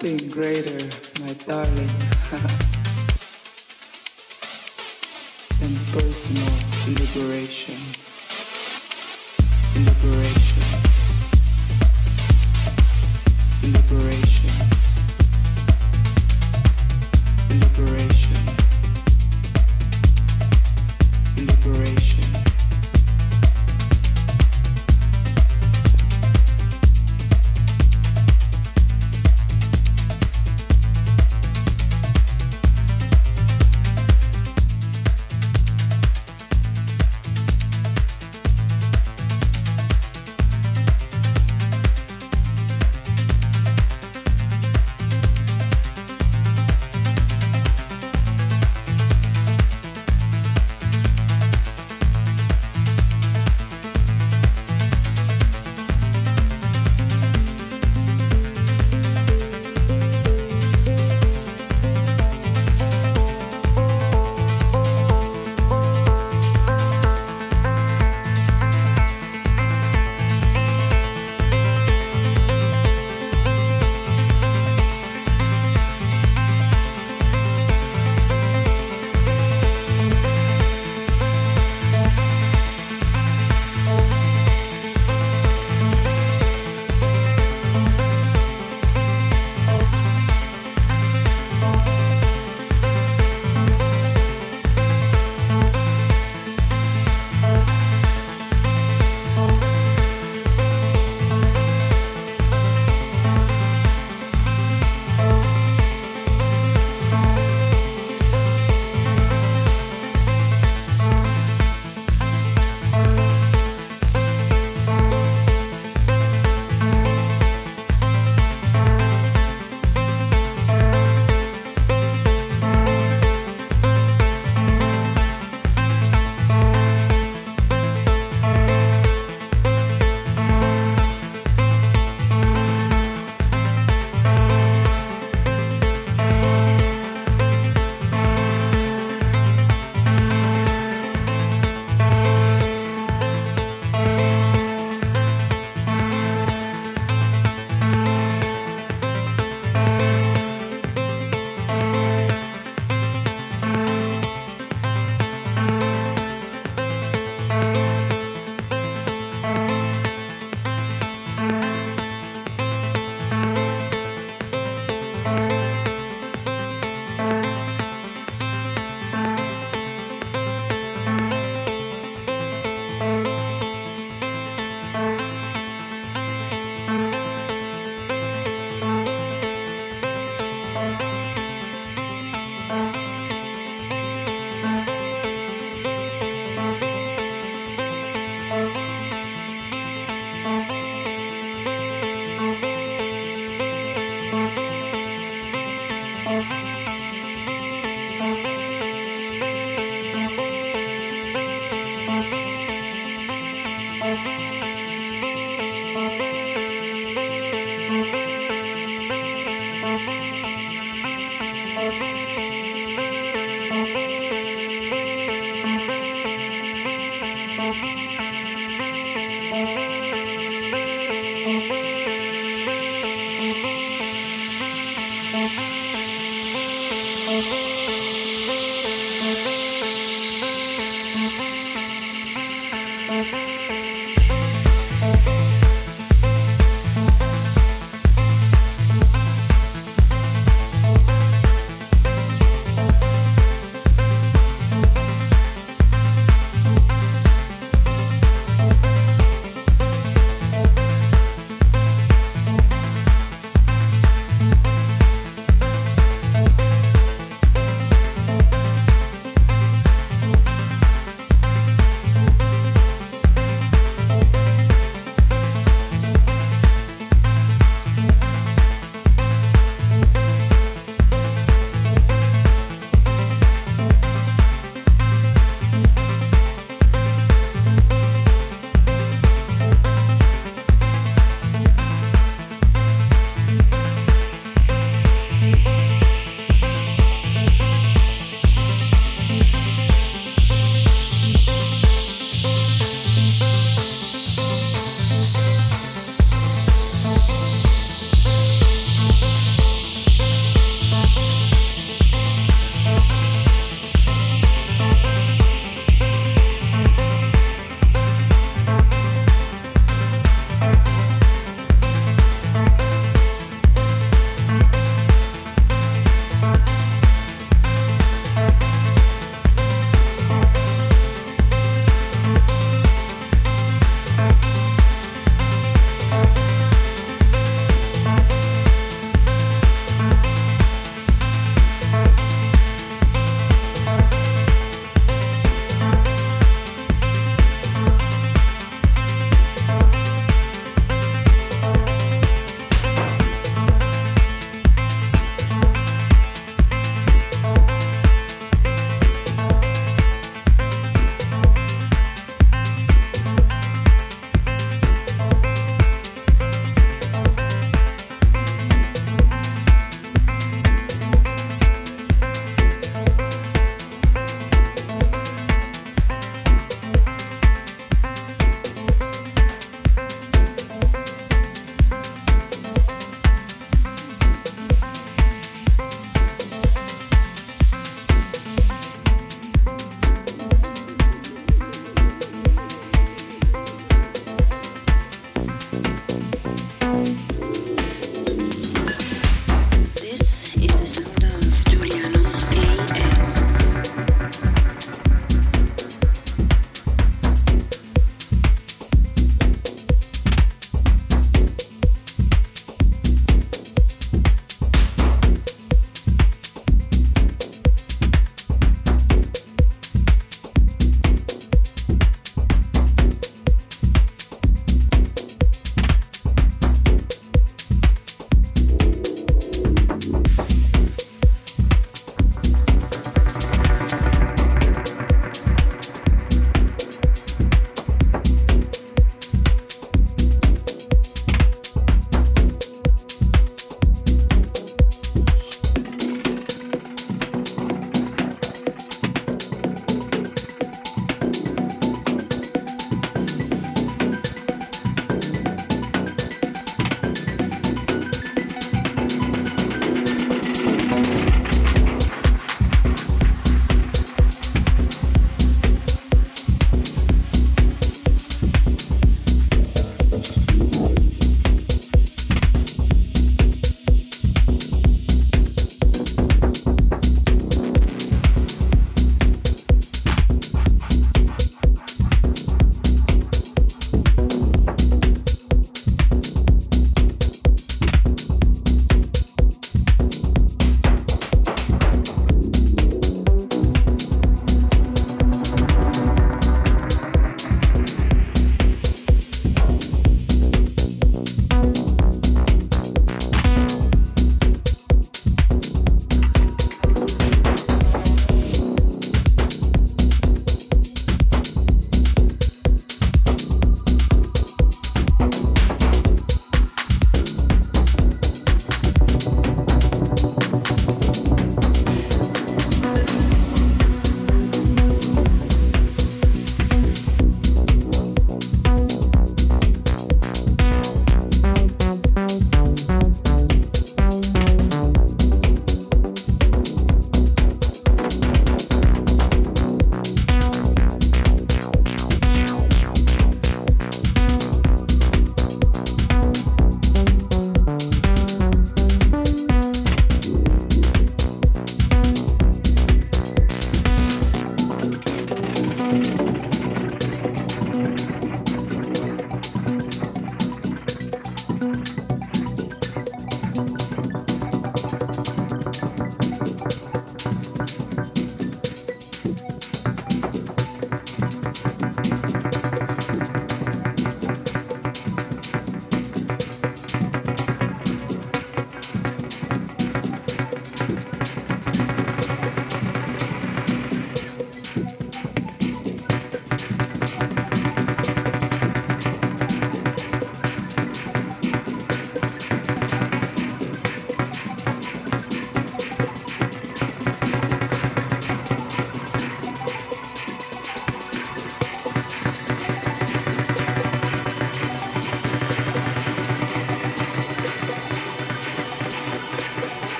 something great.